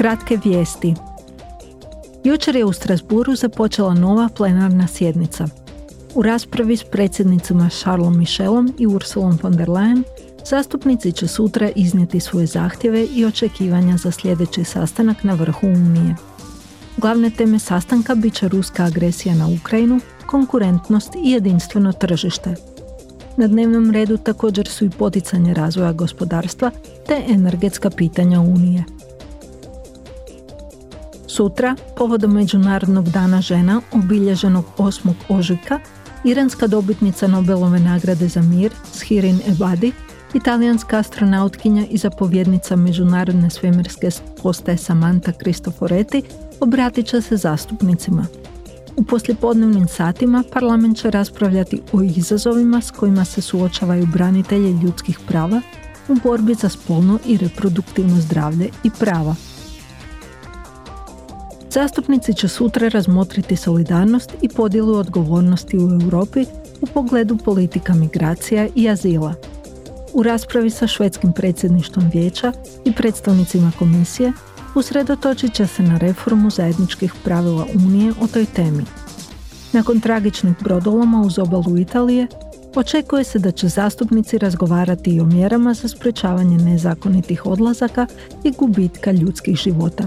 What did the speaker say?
Kratke vijesti. Jučer je u Strasburu započela nova plenarna sjednica. U raspravi s predsjednicima Charlesom Michelom i Ursulom von der Leyen zastupnici će sutra iznijeti svoje zahtjeve i očekivanja za sljedeći sastanak na vrhu Unije. Glavne teme sastanka bit će ruska agresija na Ukrajinu, konkurentnost i jedinstveno tržište. Na dnevnom redu također su i poticanje razvoja gospodarstva te energetska pitanja Unije. Sutra, povodom Međunarodnog dana žena, obilježenog 8. ožujka, iranska dobitnica Nobelove nagrade za mir, Shirin Ebadi, italijanska astronautkinja i zapovjednica Međunarodne svemirske postaje Samantha Cristoforetti obratit će se zastupnicima. U poslijepodnevnim satima parlament će raspravljati o izazovima s kojima se suočavaju branitelji ljudskih prava u borbi za spolno i reproduktivno zdravlje i prava – Zastupnici će sutra razmotriti solidarnost i podjelu odgovornosti u Europi u pogledu politika migracija i azila. U raspravi sa švedskim predsjedništvom vijeća i predstavnicima komisije usredotočit će se na reformu zajedničkih pravila Unije o toj temi. Nakon tragičnih brodoloma uz obalu Italije, očekuje se da će zastupnici razgovarati i o mjerama za sprečavanje nezakonitih odlazaka i gubitka ljudskih života.